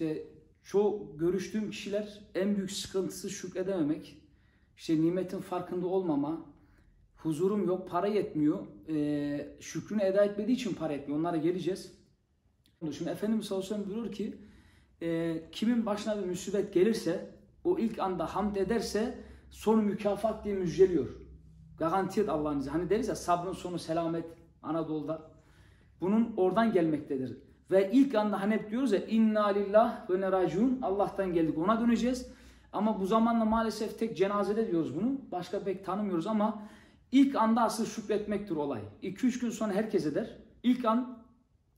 işte çoğu görüştüğüm kişiler en büyük sıkıntısı şükredememek. İşte nimetin farkında olmama, huzurum yok, para yetmiyor. Ee, şükrünü eda etmediği için para etmiyor. Onlara geleceğiz. Şimdi Efendimiz sallallahu aleyhi ki e, kimin başına bir musibet gelirse o ilk anda hamd ederse sonu mükafat diye müjdeliyor. Garanti Allah'ın izniyle. Hani deriz ya sabrın sonu selamet Anadolu'da. Bunun oradan gelmektedir. Ve ilk anda hani hep diyoruz ya inna lillah ve neracun Allah'tan geldik ona döneceğiz. Ama bu zamanla maalesef tek cenazede diyoruz bunu. Başka pek tanımıyoruz ama ilk anda asıl şükretmektir olay. 2-3 gün sonra herkes eder. İlk an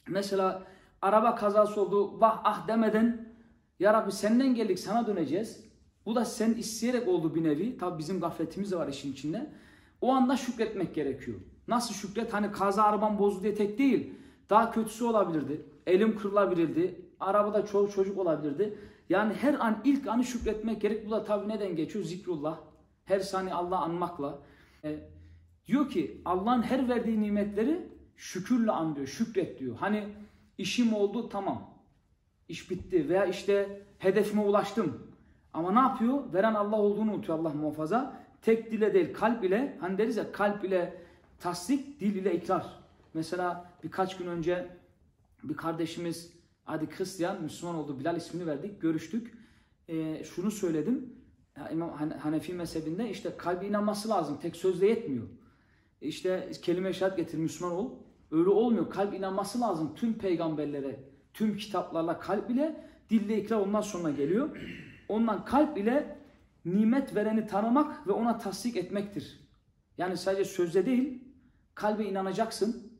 mesela araba kazası oldu vah ah demeden ya Rabbi senden geldik sana döneceğiz. Bu da sen isteyerek oldu bir nevi. Tabi bizim gafletimiz de var işin içinde. O anda şükretmek gerekiyor. Nasıl şükret? Hani kaza araban bozdu diye tek değil. Daha kötüsü olabilirdi. Elim kırılabilirdi. Arabada çoğu çocuk olabilirdi. Yani her an ilk anı şükretmek gerek. Bu da tabi neden geçiyor? Zikrullah. Her saniye Allah anmakla. E, diyor ki Allah'ın her verdiği nimetleri şükürle an diyor. Şükret diyor. Hani işim oldu tamam. İş bitti veya işte hedefime ulaştım. Ama ne yapıyor? Veren Allah olduğunu unutuyor Allah muhafaza. Tek dile değil kalp ile hani deriz ya kalp ile tasdik, dil ile ikrar. Mesela birkaç gün önce bir kardeşimiz adı Hristiyan, Müslüman oldu. Bilal ismini verdik. Görüştük. Ee, şunu söyledim. Ya İmam Hanefi mezhebinde işte kalbi inanması lazım. Tek sözle yetmiyor. İşte kelime şehadet getir Müslüman ol. Öyle olmuyor. Kalp inanması lazım tüm peygamberlere, tüm kitaplarla kalp ile dille ikrar ondan sonra geliyor. Ondan kalp ile nimet vereni tanımak ve ona tasdik etmektir. Yani sadece sözde değil, kalbe inanacaksın.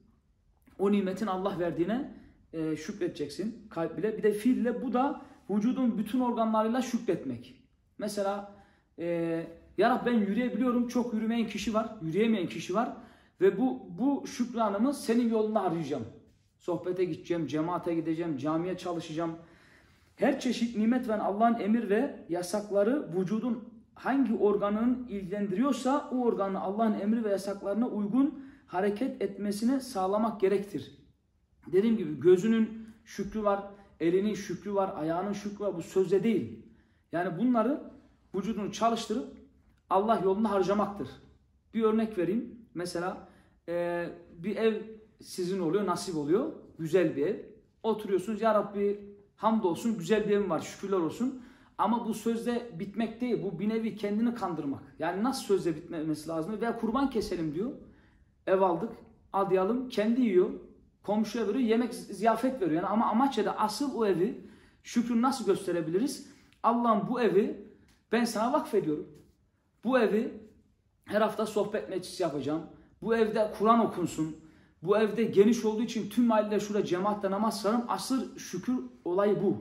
O nimetin Allah verdiğine e, şükredeceksin kalp ile. Bir de fiille bu da vücudun bütün organlarıyla şükretmek. Mesela e, ya ben yürüyebiliyorum, çok yürümeyen kişi var, yürüyemeyen kişi var. Ve bu, bu şükranımı senin yolunda harcayacağım. Sohbete gideceğim, cemaate gideceğim, camiye çalışacağım. Her çeşit nimet veren Allah'ın emir ve yasakları vücudun hangi organın ilgilendiriyorsa o organı Allah'ın emri ve yasaklarına uygun hareket etmesine sağlamak gerektir. Dediğim gibi gözünün şükrü var, elinin şükrü var, ayağının şükrü var. Bu sözde değil. Yani bunları vücudunu çalıştırıp Allah yolunda harcamaktır. Bir örnek vereyim. Mesela e, bir ev sizin oluyor, nasip oluyor. Güzel bir ev. Oturuyorsunuz. Ya Rabbi hamdolsun güzel bir evim var, şükürler olsun. Ama bu sözde bitmek değil. Bu bir nevi kendini kandırmak. Yani nasıl sözde bitmemesi lazım? Veya kurban keselim diyor. Ev aldık, adayalım. Kendi yiyor. Komşuya veriyor. Yemek, ziyafet veriyor. Yani ama amaç ya da asıl o evi şükrü nasıl gösterebiliriz? Allah'ım bu evi ben sana vakfediyorum. Bu evi her hafta sohbet meclisi yapacağım. Bu evde Kur'an okunsun. Bu evde geniş olduğu için tüm aileler şurada cemaatle namaz kılarım. Asır şükür olayı bu.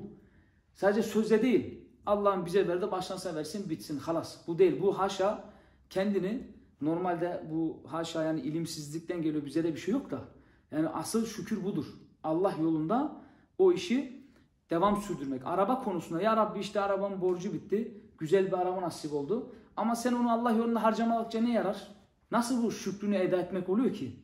Sadece sözde değil. Allah'ın bize verdi baştan versin bitsin halas. Bu değil. Bu haşa kendini normalde bu haşa yani ilimsizlikten geliyor bize de bir şey yok da. Yani asıl şükür budur. Allah yolunda o işi devam sürdürmek. Araba konusunda ya Rabbi işte arabamın borcu bitti. Güzel bir araba nasip oldu. Ama sen onu Allah yolunda harcamadıkça ne yarar? Nasıl bu şükrünü eda etmek oluyor ki?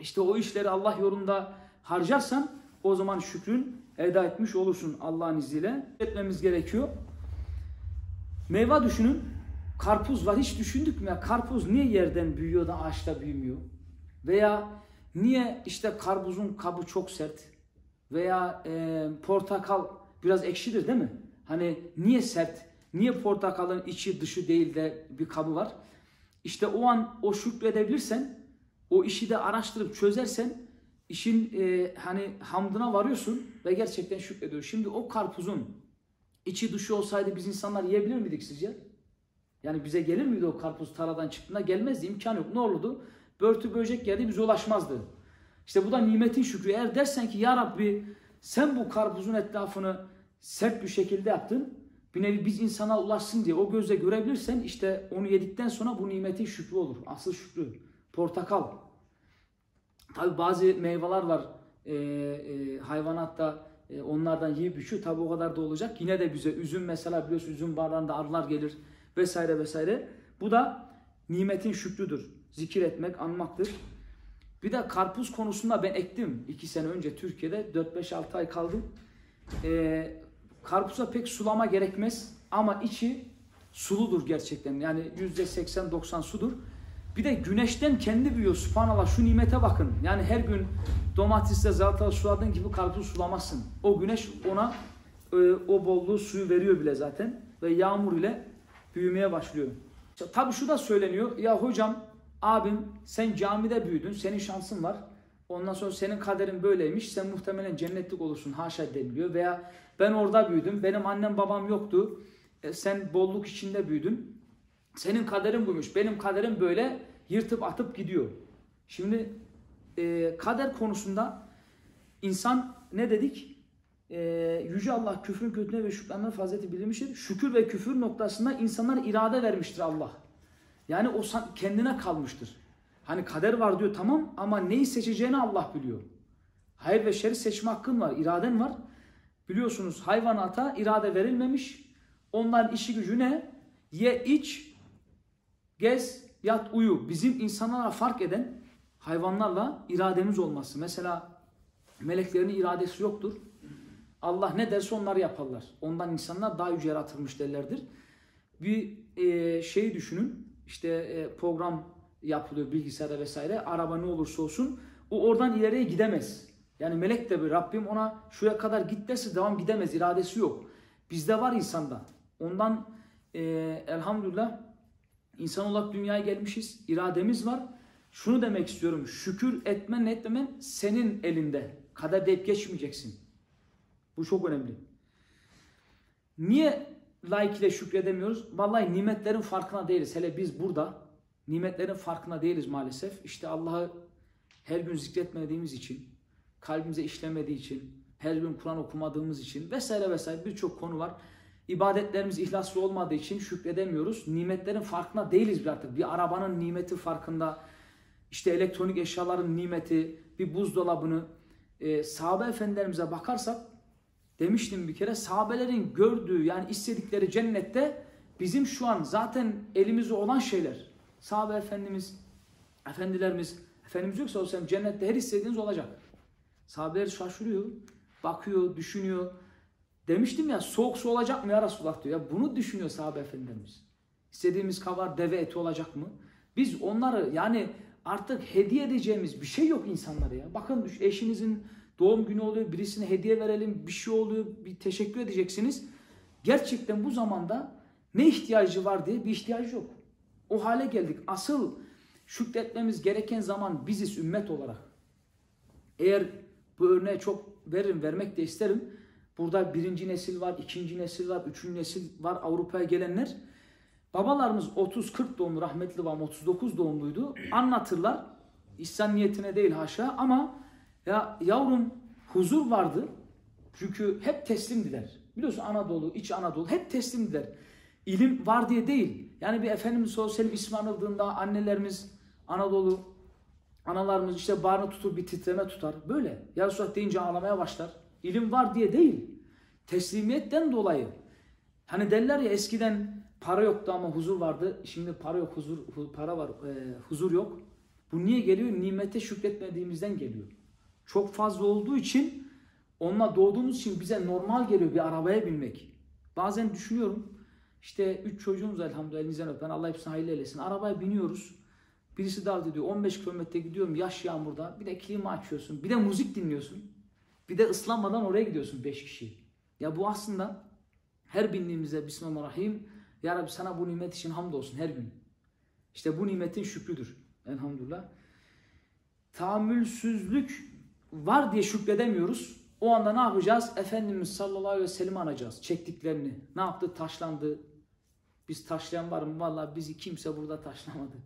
İşte o işleri Allah yolunda harcarsan o zaman şükrün eda etmiş olursun Allah'ın izniyle. Etmemiz gerekiyor. Meyve düşünün. Karpuz var. Hiç düşündük mü ya? Karpuz niye yerden büyüyor da ağaçta büyümüyor? Veya niye işte karpuzun kabı çok sert? Veya e, portakal biraz ekşidir değil mi? Hani niye sert? Niye portakalın içi dışı değil de bir kabı var? İşte o an o şükredebilirsen, o işi de araştırıp çözersen işin e, hani hamdına varıyorsun ve gerçekten şükrediyor. Şimdi o karpuzun içi dışı olsaydı biz insanlar yiyebilir miydik sizce? Yani bize gelir miydi o karpuz taradan çıktığında? Gelmezdi, imkan yok. Ne olurdu? Börtü böcek geldi bize ulaşmazdı. İşte bu da nimetin şükrü. Eğer dersen ki ya Rabbi sen bu karpuzun etrafını sert bir şekilde yaptın. Bir nevi biz insana ulaşsın diye o gözle görebilirsen işte onu yedikten sonra bu nimetin şükrü olur. Asıl şükrü. Portakal. Tabi bazı meyveler var e, e, hayvanatta e, onlardan yiyip içiyor. Tabi o kadar da olacak. Yine de bize üzüm mesela biliyorsun üzüm barlarında arılar gelir vesaire vesaire. Bu da nimetin şükrüdür. Zikir etmek, anmaktır. Bir de karpuz konusunda ben ektim. 2 sene önce Türkiye'de 4-5-6 ay kaldım. Ee, karpuza pek sulama gerekmez ama içi suludur gerçekten. Yani %80-90 sudur. Bir de güneşten kendi büyüyor. Subhanallah şu nimete bakın. Yani her gün domatesle zalatalı suladığın gibi karpuzu sulamazsın. O güneş ona e, o bolluğu suyu veriyor bile zaten. Ve yağmur ile büyümeye başlıyor. Tabi şu da söyleniyor. Ya hocam abim sen camide büyüdün. Senin şansın var. Ondan sonra senin kaderin böyleymiş. Sen muhtemelen cennetlik olursun. Haşa deniliyor. Veya ben orada büyüdüm. Benim annem babam yoktu. E, sen bolluk içinde büyüdün. Senin kaderin buymuş. Benim kaderim böyle yırtıp atıp gidiyor. Şimdi e, kader konusunda insan ne dedik? E, Yüce Allah küfrün kötüne ve şükranına fazileti bildirmiştir. Şükür ve küfür noktasında insanlar irade vermiştir Allah. Yani o kendine kalmıştır. Hani kader var diyor tamam ama neyi seçeceğini Allah biliyor. Hayır ve şeri seçme hakkın var, iraden var. Biliyorsunuz hayvanata irade verilmemiş. Onların işi gücü ne? Ye, iç, gez, yat, uyu. Bizim insanlara fark eden hayvanlarla irademiz olması. Mesela meleklerin iradesi yoktur. Allah ne derse onları yaparlar. Ondan insanlar daha yüce yaratılmış derlerdir. Bir e, şey düşünün. İşte e, program yapılıyor bilgisayarda vesaire. Araba ne olursa olsun. O oradan ileriye gidemez. Yani melek de bir Rabbim ona şuraya kadar git derse devam gidemez. iradesi yok. Bizde var insanda. Ondan e, elhamdülillah insan olarak dünyaya gelmişiz. irademiz var. Şunu demek istiyorum. Şükür etmen etmemen senin elinde. Kader deyip geçmeyeceksin. Bu çok önemli. Niye layıkıyla şükredemiyoruz? Vallahi nimetlerin farkına değiliz. Hele biz burada nimetlerin farkına değiliz maalesef. İşte Allah'ı her gün zikretmediğimiz için, kalbimize işlemediği için, her gün Kur'an okumadığımız için vesaire vesaire birçok konu var. İbadetlerimiz ihlaslı olmadığı için şükredemiyoruz. Nimetlerin farkına değiliz bir artık. Bir arabanın nimeti farkında, işte elektronik eşyaların nimeti, bir buzdolabını, e, sahabe efendilerimize bakarsak demiştim bir kere sahabelerin gördüğü yani istedikleri cennette bizim şu an zaten elimizde olan şeyler. Sahabe efendimiz, efendilerimiz, efendimiz yoksa o sen cennette her istediğiniz olacak. Sahabeler şaşırıyor, bakıyor, düşünüyor. Demiştim ya soğuk su olacak mı ya Resulullah diyor. Ya bunu düşünüyor sahabe efendilerimiz. İstediğimiz kadar deve eti olacak mı? Biz onları yani artık hediye edeceğimiz bir şey yok insanlara ya. Bakın eşinizin doğum günü oluyor, birisine hediye verelim, bir şey oluyor, bir teşekkür edeceksiniz. Gerçekten bu zamanda ne ihtiyacı var diye bir ihtiyacı yok. O hale geldik. Asıl şükretmemiz gereken zaman biziz ümmet olarak. Eğer bu örneği çok veririm, vermek de isterim. Burada birinci nesil var, ikinci nesil var, üçüncü nesil var Avrupa'ya gelenler. Babalarımız 30-40 doğumlu rahmetli babam 39 doğumluydu. Anlatırlar. İhsan niyetine değil haşa ama ya yavrum huzur vardı. Çünkü hep teslimdiler. Biliyorsun Anadolu, iç Anadolu hep teslimdiler. İlim var diye değil. Yani bir Efendimiz sellem ismi anıldığında annelerimiz Anadolu, analarımız işte bağrını tutur bir titreme tutar. Böyle. Ya Resulullah deyince ağlamaya başlar. İlim var diye değil. Teslimiyetten dolayı. Hani derler ya eskiden para yoktu ama huzur vardı. Şimdi para yok, huzur para var, e, huzur yok. Bu niye geliyor? Nimete şükretmediğimizden geliyor. Çok fazla olduğu için onunla doğduğumuz için bize normal geliyor bir arabaya binmek. Bazen düşünüyorum işte üç çocuğumuz elhamdülillah elinizden öpen Allah hepsini hayırlı eylesin. Arabaya biniyoruz. Birisi davet ediyor 15 kilometre gidiyorum yaş yağmurda. Bir de klima açıyorsun. Bir de müzik dinliyorsun. Bir de ıslanmadan oraya gidiyorsun 5 kişi. Ya bu aslında her bindiğimizde Bismillahirrahmanirrahim Ya Rabbi sana bu nimet için hamdolsun her gün. İşte bu nimetin şükrüdür. Elhamdülillah. Tahammülsüzlük var diye şükredemiyoruz. O anda ne yapacağız? Efendimiz sallallahu aleyhi ve sellem anacağız. Çektiklerini. Ne yaptı? Taşlandı. Biz taşlayan var mı? Vallahi bizi kimse burada taşlamadı.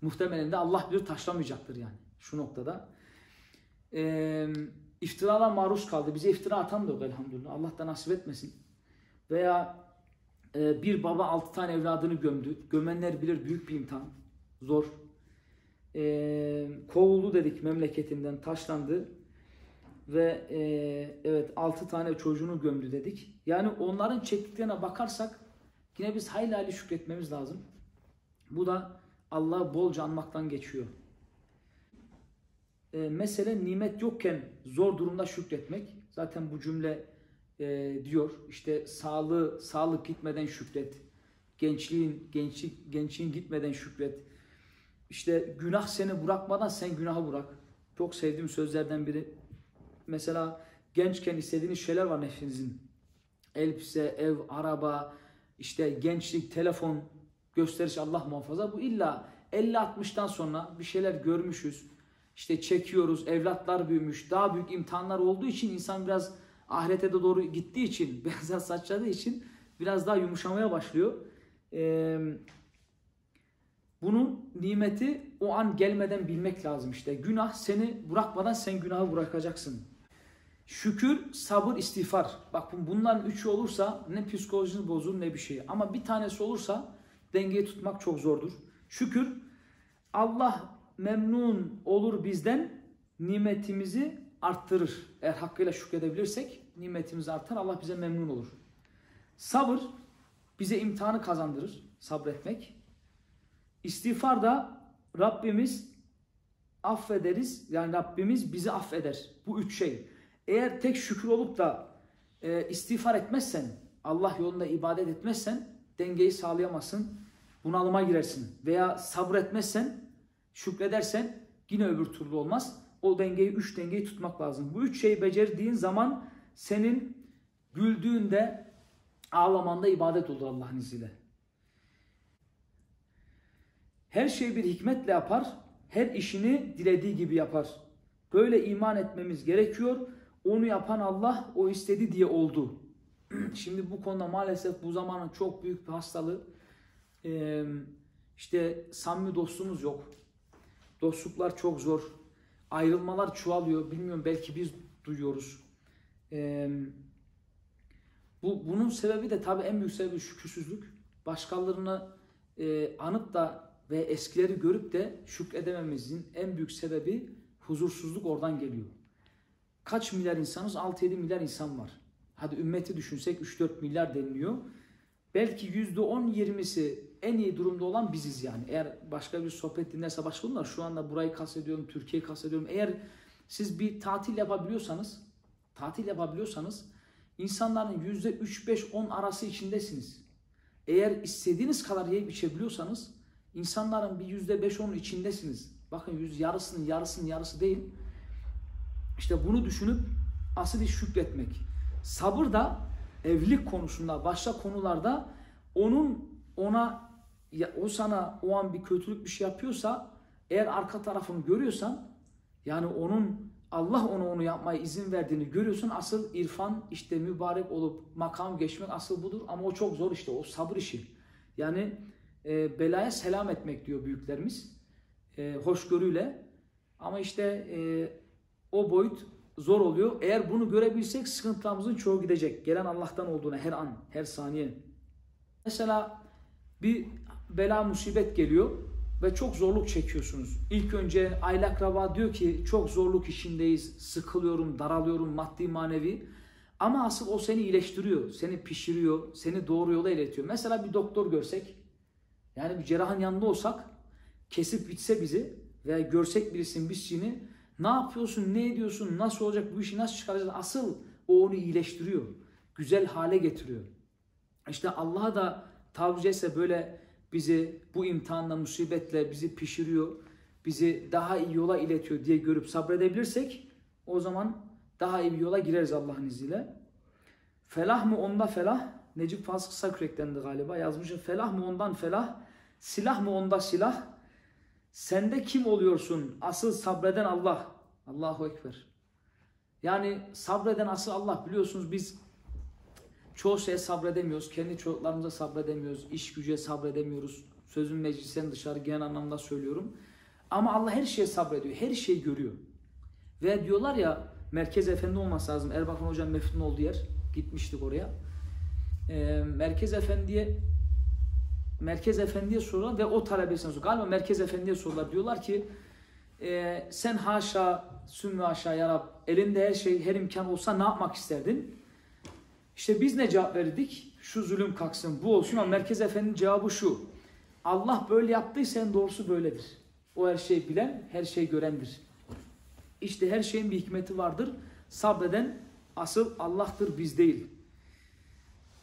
Muhtemelen de Allah bilir taşlamayacaktır yani. Şu noktada. Ee, iftiralar maruz kaldı. Bize iftira atan da yok elhamdülillah. Allah da nasip etmesin. Veya e, bir baba altı tane evladını gömdü. Gömenler bilir büyük bir imtihan. Zor. E, kovuldu dedik memleketinden. Taşlandı. Ve e, evet altı tane çocuğunu gömdü dedik. Yani onların çektiklerine bakarsak yine biz hayli hayli şükretmemiz lazım. Bu da Allah'ı bolca anmaktan geçiyor. E, mesele nimet yokken zor durumda şükretmek. Zaten bu cümle e, diyor. İşte sağlığı, sağlık gitmeden şükret. Gençliğin, gençlik, gençliğin gitmeden şükret. İşte günah seni bırakmadan sen günahı bırak. Çok sevdiğim sözlerden biri. Mesela gençken istediğiniz şeyler var nefsinizin. Elbise, ev, araba, işte gençlik, telefon, gösteriş Allah muhafaza. Bu illa 50-60'tan sonra bir şeyler görmüşüz. İşte çekiyoruz, evlatlar büyümüş, daha büyük imtihanlar olduğu için insan biraz ahirete de doğru gittiği için, beyaz saçladığı için biraz daha yumuşamaya başlıyor. Ee, bunun nimeti o an gelmeden bilmek lazım işte. Günah seni bırakmadan sen günahı bırakacaksın. Şükür, sabır, istiğfar. Bak bunların üçü olursa ne psikolojiniz bozulur ne bir şey. Ama bir tanesi olursa dengeyi tutmak çok zordur. Şükür, Allah memnun olur bizden nimetimizi arttırır. Eğer hakkıyla şükredebilirsek nimetimiz artar. Allah bize memnun olur. Sabır bize imtihanı kazandırır. Sabretmek. İstiğfar da Rabbimiz affederiz. Yani Rabbimiz bizi affeder. Bu üç şey. Eğer tek şükür olup da e, istiğfar etmezsen, Allah yolunda ibadet etmezsen dengeyi sağlayamazsın. Bunalıma girersin. Veya sabretmezsen, şükredersen yine öbür türlü olmaz. O dengeyi, üç dengeyi tutmak lazım. Bu üç şeyi becerdiğin zaman senin güldüğünde, ağlamanda ibadet olur Allah'ın izniyle. Her şeyi bir hikmetle yapar, her işini dilediği gibi yapar. Böyle iman etmemiz gerekiyor. Onu yapan Allah o istedi diye oldu. Şimdi bu konuda maalesef bu zamanın çok büyük bir hastalığı. Ee, işte samimi dostumuz yok. Dostluklar çok zor. Ayrılmalar çoğalıyor. Bilmiyorum belki biz duyuyoruz. Ee, bu bunun sebebi de tabii en büyük sebebi şükürsüzlük. Başkalarını e, anıp da ve eskileri görüp de şükredememizin en büyük sebebi huzursuzluk oradan geliyor. Kaç milyar insanız? 6-7 milyar insan var. Hadi ümmeti düşünsek 3-4 milyar deniliyor. Belki %10-20'si en iyi durumda olan biziz yani. Eğer başka bir sohbet dinlerse başka onlar şu anda burayı kastediyorum, Türkiye'yi kastediyorum. Eğer siz bir tatil yapabiliyorsanız, tatil yapabiliyorsanız insanların %3-5-10 arası içindesiniz. Eğer istediğiniz kadar yiyip içebiliyorsanız insanların bir %5-10 içindesiniz. Bakın yüz yarısının yarısının yarısı değil. İşte bunu düşünüp asıl iş şükretmek. Sabır da evlilik konusunda, başka konularda onun ona ya, o sana o an bir kötülük bir şey yapıyorsa eğer arka tarafını görüyorsan yani onun Allah ona onu yapmaya izin verdiğini görüyorsun. Asıl irfan işte mübarek olup makam geçmek asıl budur. Ama o çok zor işte o sabır işi. Yani e, belaya selam etmek diyor büyüklerimiz. E, hoşgörüyle. Ama işte e, o boyut zor oluyor. Eğer bunu görebilsek sıkıntılarımızın çoğu gidecek. Gelen Allah'tan olduğuna her an, her saniye. Mesela bir bela musibet geliyor ve çok zorluk çekiyorsunuz. İlk önce aile akraba diyor ki çok zorluk içindeyiz, sıkılıyorum, daralıyorum maddi manevi. Ama asıl o seni iyileştiriyor, seni pişiriyor, seni doğru yola iletiyor. Mesela bir doktor görsek, yani bir cerrahın yanında olsak, kesip bitse bizi veya görsek birisinin bisçini ne yapıyorsun, ne ediyorsun, nasıl olacak, bu işi nasıl çıkaracağız? Asıl o onu iyileştiriyor. Güzel hale getiriyor. İşte Allah'a da tabiri caizse böyle bizi bu imtihanla, musibetle bizi pişiriyor, bizi daha iyi yola iletiyor diye görüp sabredebilirsek o zaman daha iyi bir yola gireriz Allah'ın izniyle. Felah mı onda felah? Necip Fazıl Kısakürek'tendi galiba yazmışım. Felah mı ondan felah? Silah mı onda silah? Sende kim oluyorsun? Asıl sabreden Allah. Allahu Ekber. Yani sabreden asıl Allah. Biliyorsunuz biz çoğu şeye sabredemiyoruz. Kendi çocuklarımıza sabredemiyoruz. iş güce sabredemiyoruz. Sözün meclisten dışarı genel anlamda söylüyorum. Ama Allah her şeye sabrediyor. Her şeyi görüyor. Ve diyorlar ya Merkez Efendi olması lazım. Erbakan Hocam meftun olduğu yer. Gitmiştik oraya. Ee, Merkez Efendi'ye Merkez Efendi'ye sorular ve o talebesine sorular. Galiba Merkez Efendi'ye sorular. Diyorlar ki e, sen haşa sümme haşa ya Rab elinde her şey her imkan olsa ne yapmak isterdin? İşte biz ne cevap verdik? Şu zulüm kalksın bu olsun ama Merkez Efendi'nin cevabı şu. Allah böyle yaptıysa en doğrusu böyledir. O her şeyi bilen, her şeyi görendir. İşte her şeyin bir hikmeti vardır. Sabreden asıl Allah'tır biz değil.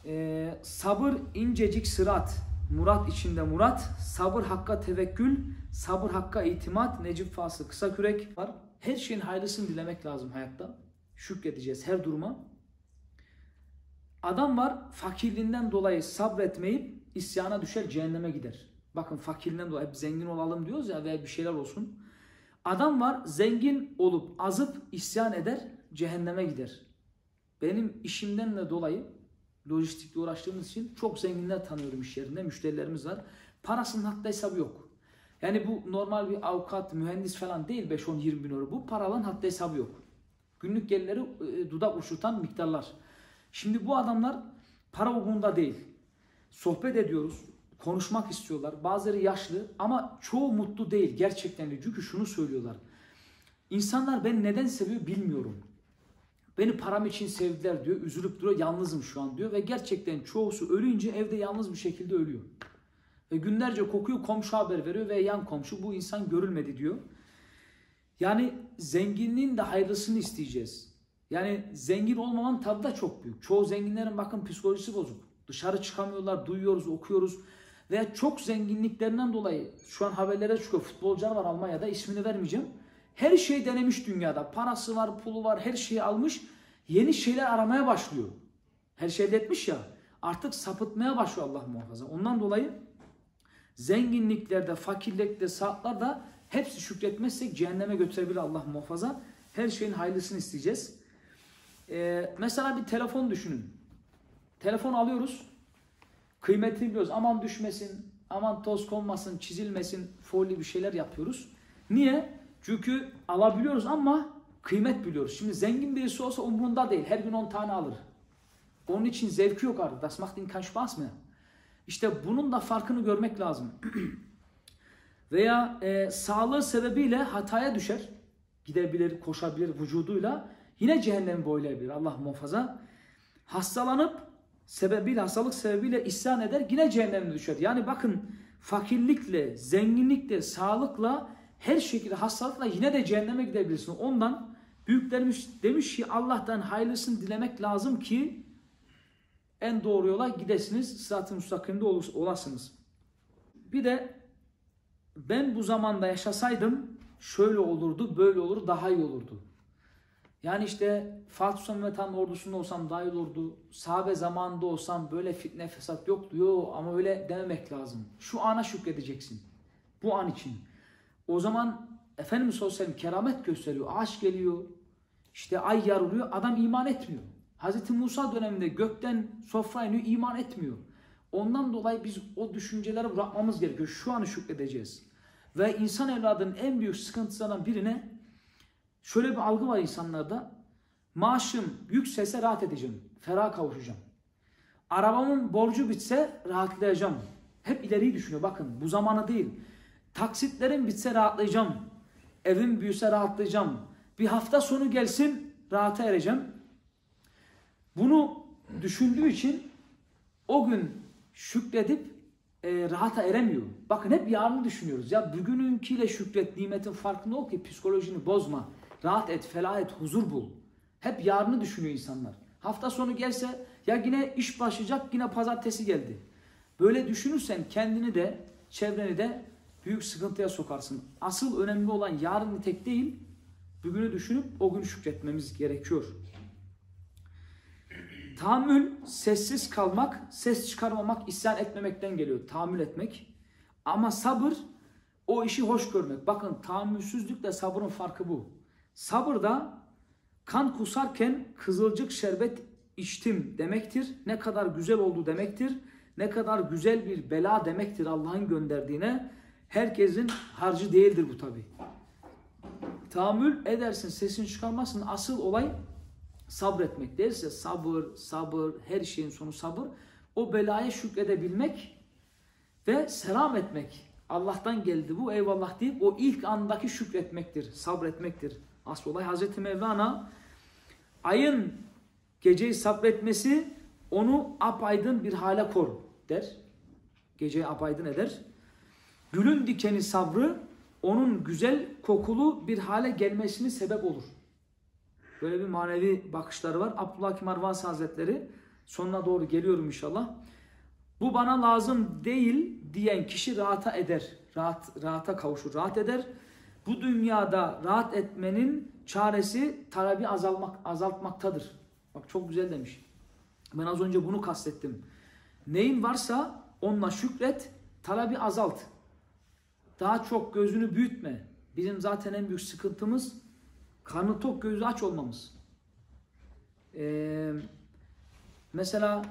Ee, sabır incecik sırat, murat içinde murat, sabır hakka tevekkül, sabır hakka itimat, Necip Fasıl kısa kürek var. Her şeyin hayırlısını dilemek lazım hayatta. Şükredeceğiz her duruma. Adam var fakirliğinden dolayı sabretmeyip isyana düşer cehenneme gider. Bakın fakirliğinden dolayı hep zengin olalım diyoruz ya veya bir şeyler olsun. Adam var zengin olup azıp isyan eder cehenneme gider. Benim işimden de dolayı lojistikle uğraştığımız için çok zenginler tanıyorum iş yerinde. Müşterilerimiz var. Parasının hatta hesabı yok. Yani bu normal bir avukat, mühendis falan değil 5-10-20 bin euro. Bu paraların hatta hesabı yok. Günlük gelirleri e, dudak uçurtan miktarlar. Şimdi bu adamlar para umurunda değil. Sohbet ediyoruz, konuşmak istiyorlar. Bazıları yaşlı ama çoğu mutlu değil gerçekten de. Çünkü şunu söylüyorlar. İnsanlar beni neden seviyor bilmiyorum. Beni param için sevdiler diyor. Üzülüp duruyor. Yalnızım şu an diyor. Ve gerçekten çoğusu ölünce evde yalnız bir şekilde ölüyor. Ve günlerce kokuyor komşu haber veriyor ve yan komşu bu insan görülmedi diyor. Yani zenginliğin de hayırlısını isteyeceğiz. Yani zengin olmamanın tadı da çok büyük. Çoğu zenginlerin bakın psikolojisi bozuk. Dışarı çıkamıyorlar, duyuyoruz, okuyoruz. Veya çok zenginliklerinden dolayı şu an haberlere çıkıyor. Futbolcular var Almanya'da ismini vermeyeceğim. Her şey denemiş dünyada. Parası var, pulu var, her şeyi almış. Yeni şeyler aramaya başlıyor. Her şey elde etmiş ya. Artık sapıtmaya başlıyor Allah muhafaza. Ondan dolayı zenginliklerde, fakirlikte, sağlıklarda hepsi şükretmezsek cehenneme götürebilir Allah muhafaza. Her şeyin hayırlısını isteyeceğiz. Ee, mesela bir telefon düşünün. Telefon alıyoruz. Kıymetini biliyoruz. Aman düşmesin, aman toz konmasın, çizilmesin, folyo bir şeyler yapıyoruz. Niye? Çünkü alabiliyoruz ama kıymet biliyoruz. Şimdi zengin birisi olsa umurunda değil. Her gün 10 tane alır. Onun için zevki yok artık. Das macht ihn keinen Spaß mehr. İşte bunun da farkını görmek lazım. Veya e, sağlığı sebebiyle hataya düşer. Gidebilir, koşabilir vücuduyla. Yine cehennemi boylayabilir Allah muhafaza. Hastalanıp sebebiyle, hastalık sebebiyle isyan eder. Yine cehenneme düşer. Yani bakın fakirlikle, zenginlikle, sağlıkla her şekilde hastalıkla yine de cehenneme gidebilirsin. Ondan büyüklerimiz demiş ki Allah'tan hayırlısını dilemek lazım ki en doğru yola gidesiniz. Sırat-ı müstakimde olasınız. Bir de ben bu zamanda yaşasaydım şöyle olurdu, böyle olur, daha iyi olurdu. Yani işte Fatih Sultan Mehmet Han ordusunda olsam daha iyi olurdu. Sahabe zamanında olsam böyle fitne fesat yoktu. Yok ama öyle dememek lazım. Şu ana şükredeceksin. Bu an için. O zaman Efendimiz sallallahu aleyhi keramet gösteriyor. Ağaç geliyor. İşte ay yarılıyor. Adam iman etmiyor. Hazreti Musa döneminde gökten sofra iniyor. iman etmiyor. Ondan dolayı biz o düşünceleri bırakmamız gerekiyor. Şu anı şükredeceğiz. Ve insan evladının en büyük sıkıntısından birine şöyle bir algı var insanlarda. Maaşım yükselse rahat edeceğim. Ferah kavuşacağım. Arabamın borcu bitse rahatlayacağım. Hep ileriyi düşünüyor. Bakın bu zamanı değil. Taksitlerim bitse rahatlayacağım. Evim büyüse rahatlayacağım. Bir hafta sonu gelsin rahata ereceğim. Bunu düşündüğü için o gün şükredip e, rahata eremiyor. Bakın hep yarını düşünüyoruz. Ya bugününkiyle şükret, nimetin farkında ol ki psikolojini bozma. Rahat et, felah et, huzur bul. Hep yarını düşünüyor insanlar. Hafta sonu gelse ya yine iş başlayacak yine pazartesi geldi. Böyle düşünürsen kendini de çevreni de büyük sıkıntıya sokarsın. Asıl önemli olan yarın tek değil, bugünü düşünüp o gün şükretmemiz gerekiyor. Tahammül sessiz kalmak, ses çıkarmamak, isyan etmemekten geliyor. Tahammül etmek. Ama sabır o işi hoş görmek. Bakın tahammülsüzlükle sabrın farkı bu. Sabırda kan kusarken kızılcık şerbet içtim demektir. Ne kadar güzel oldu demektir. Ne kadar güzel bir bela demektir Allah'ın gönderdiğine. Herkesin harcı değildir bu tabi. Tahammül edersin, sesini çıkarmazsın. Asıl olay sabretmek derse sabır, sabır, her şeyin sonu sabır. O belaya şükredebilmek ve selam etmek. Allah'tan geldi bu eyvallah deyip o ilk andaki şükretmektir, sabretmektir. Asıl olay Hazreti Mevlana ayın geceyi sabretmesi onu apaydın bir hale kor der. Geceyi apaydın eder. Gülün dikeni sabrı onun güzel kokulu bir hale gelmesini sebep olur. Böyle bir manevi bakışları var. Abdullah Kim Arvasi Hazretleri sonuna doğru geliyorum inşallah. Bu bana lazım değil diyen kişi rahata eder. Rahat, rahata kavuşur, rahat eder. Bu dünyada rahat etmenin çaresi talebi azalmak, azaltmaktadır. Bak çok güzel demiş. Ben az önce bunu kastettim. Neyin varsa onunla şükret, talebi azalt. Daha çok gözünü büyütme. Bizim zaten en büyük sıkıntımız karnı tok gözü aç olmamız. Ee, mesela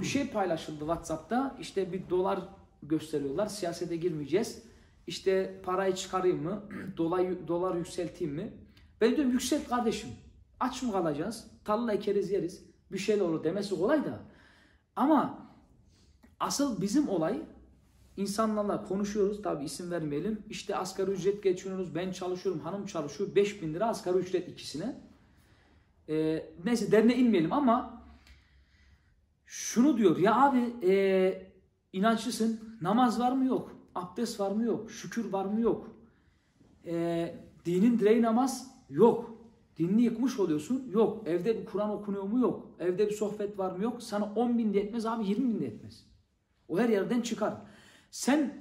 bir şey paylaşıldı WhatsApp'ta. İşte bir dolar gösteriyorlar. Siyasete girmeyeceğiz. İşte parayı çıkarayım mı? Dolar, dolar yükselteyim mi? Ben diyorum yükselt kardeşim. Aç mı kalacağız? Tarla ekeriz yeriz. Bir şeyler olur demesi kolay da. Ama asıl bizim olay insanlarla konuşuyoruz. Tabi isim vermeyelim. İşte asgari ücret geçiyoruz. Ben çalışıyorum. Hanım çalışıyor. 5000 lira asgari ücret ikisine. Ee, neyse derine inmeyelim ama şunu diyor. Ya abi e, inançlısın. Namaz var mı? Yok. Abdest var mı? Yok. Şükür var mı? Yok. E, dinin direği namaz? Yok. Dinini yıkmış oluyorsun. Yok. Evde bir Kur'an okunuyor mu? Yok. Evde bir sohbet var mı? Yok. Sana 10 bin de etmez abi 20 bin de etmez. O her yerden çıkar. Sen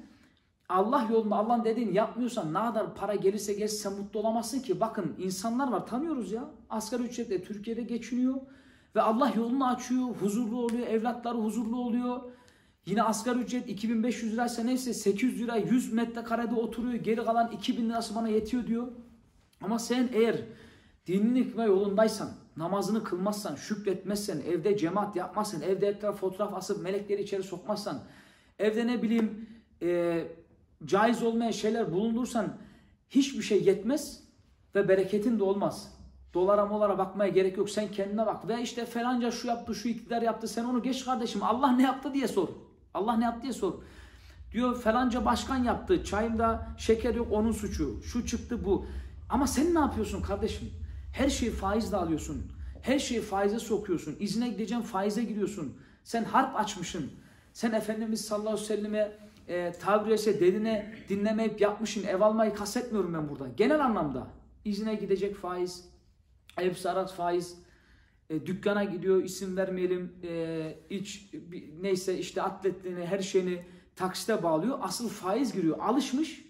Allah yolunda Allah'ın dediğini yapmıyorsan ne kadar para gelirse gelsin sen mutlu olamazsın ki. Bakın insanlar var tanıyoruz ya. Asgari ücretle Türkiye'de geçiniyor. Ve Allah yolunu açıyor. Huzurlu oluyor. Evlatları huzurlu oluyor. Yine asgari ücret 2500 liraysa neyse 800 lira 100 metrekarede oturuyor. Geri kalan 2000 lirası bana yetiyor diyor. Ama sen eğer dinini yıkma yolundaysan, namazını kılmazsan, şükretmezsen, evde cemaat yapmazsan, evde etraf fotoğraf asıp melekleri içeri sokmazsan, evde ne bileyim e, caiz olmayan şeyler bulundursan hiçbir şey yetmez ve bereketin de olmaz. Dolara molara bakmaya gerek yok. Sen kendine bak. Ve işte falanca şu yaptı, şu iktidar yaptı. Sen onu geç kardeşim. Allah ne yaptı diye sor. Allah ne yaptı diye sor. Diyor falanca başkan yaptı. Çayımda şeker yok onun suçu. Şu çıktı bu. Ama sen ne yapıyorsun kardeşim? Her şeyi faizle alıyorsun. Her şeyi faize sokuyorsun. İzine gideceğin faize giriyorsun. Sen harp açmışsın. Sen Efendimiz sallallahu aleyhi ve selleme e, tabiri ise dediğine dinlemeyip yapmışsın. Ev almayı kastetmiyorum ben burada. Genel anlamda. İzine gidecek faiz. Ev sarat faiz. E, dükkana gidiyor isim vermeyelim. E, iç bir, neyse işte atletliğini her şeyini taksite bağlıyor. Asıl faiz giriyor. Alışmış.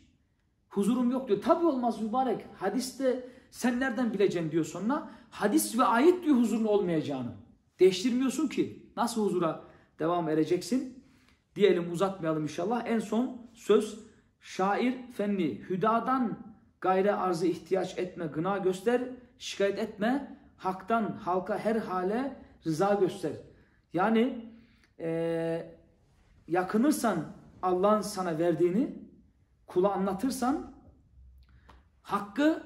Huzurum yok diyor. Tabi olmaz mübarek. Hadiste sen nereden bileceksin diyor sonra. Hadis ve ayet diyor huzurun olmayacağını. Değiştirmiyorsun ki. Nasıl huzura devam edeceksin? Diyelim uzatmayalım inşallah. En son söz şair fenni hüdadan gayre arzı ihtiyaç etme gına göster şikayet etme haktan halka her hale rıza göster. Yani e, yakınırsan Allah'ın sana verdiğini kula anlatırsan hakkı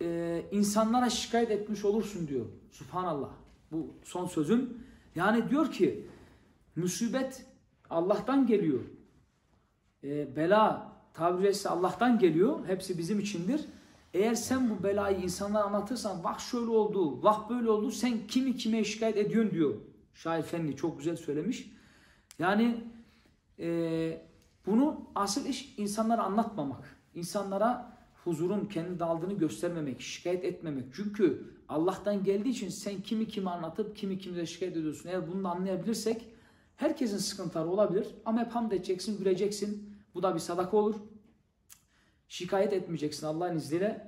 e, insanlara şikayet etmiş olursun diyor. Subhanallah. Bu son sözüm. Yani diyor ki musibet Allah'tan geliyor. E, bela tabiri caizse Allah'tan geliyor. Hepsi bizim içindir. Eğer sen bu belayı insanlara anlatırsan vah şöyle oldu, vah böyle oldu sen kimi kime şikayet ediyorsun diyor. Şair Fenli çok güzel söylemiş. Yani e, bunu asıl iş insanlara anlatmamak. İnsanlara huzurun kendi daldığını göstermemek, şikayet etmemek. Çünkü Allah'tan geldiği için sen kimi kime anlatıp kimi kimle şikayet ediyorsun. Eğer bunu anlayabilirsek herkesin sıkıntıları olabilir ama hep hamd edeceksin, güleceksin. Bu da bir sadaka olur. Şikayet etmeyeceksin Allah'ın izniyle.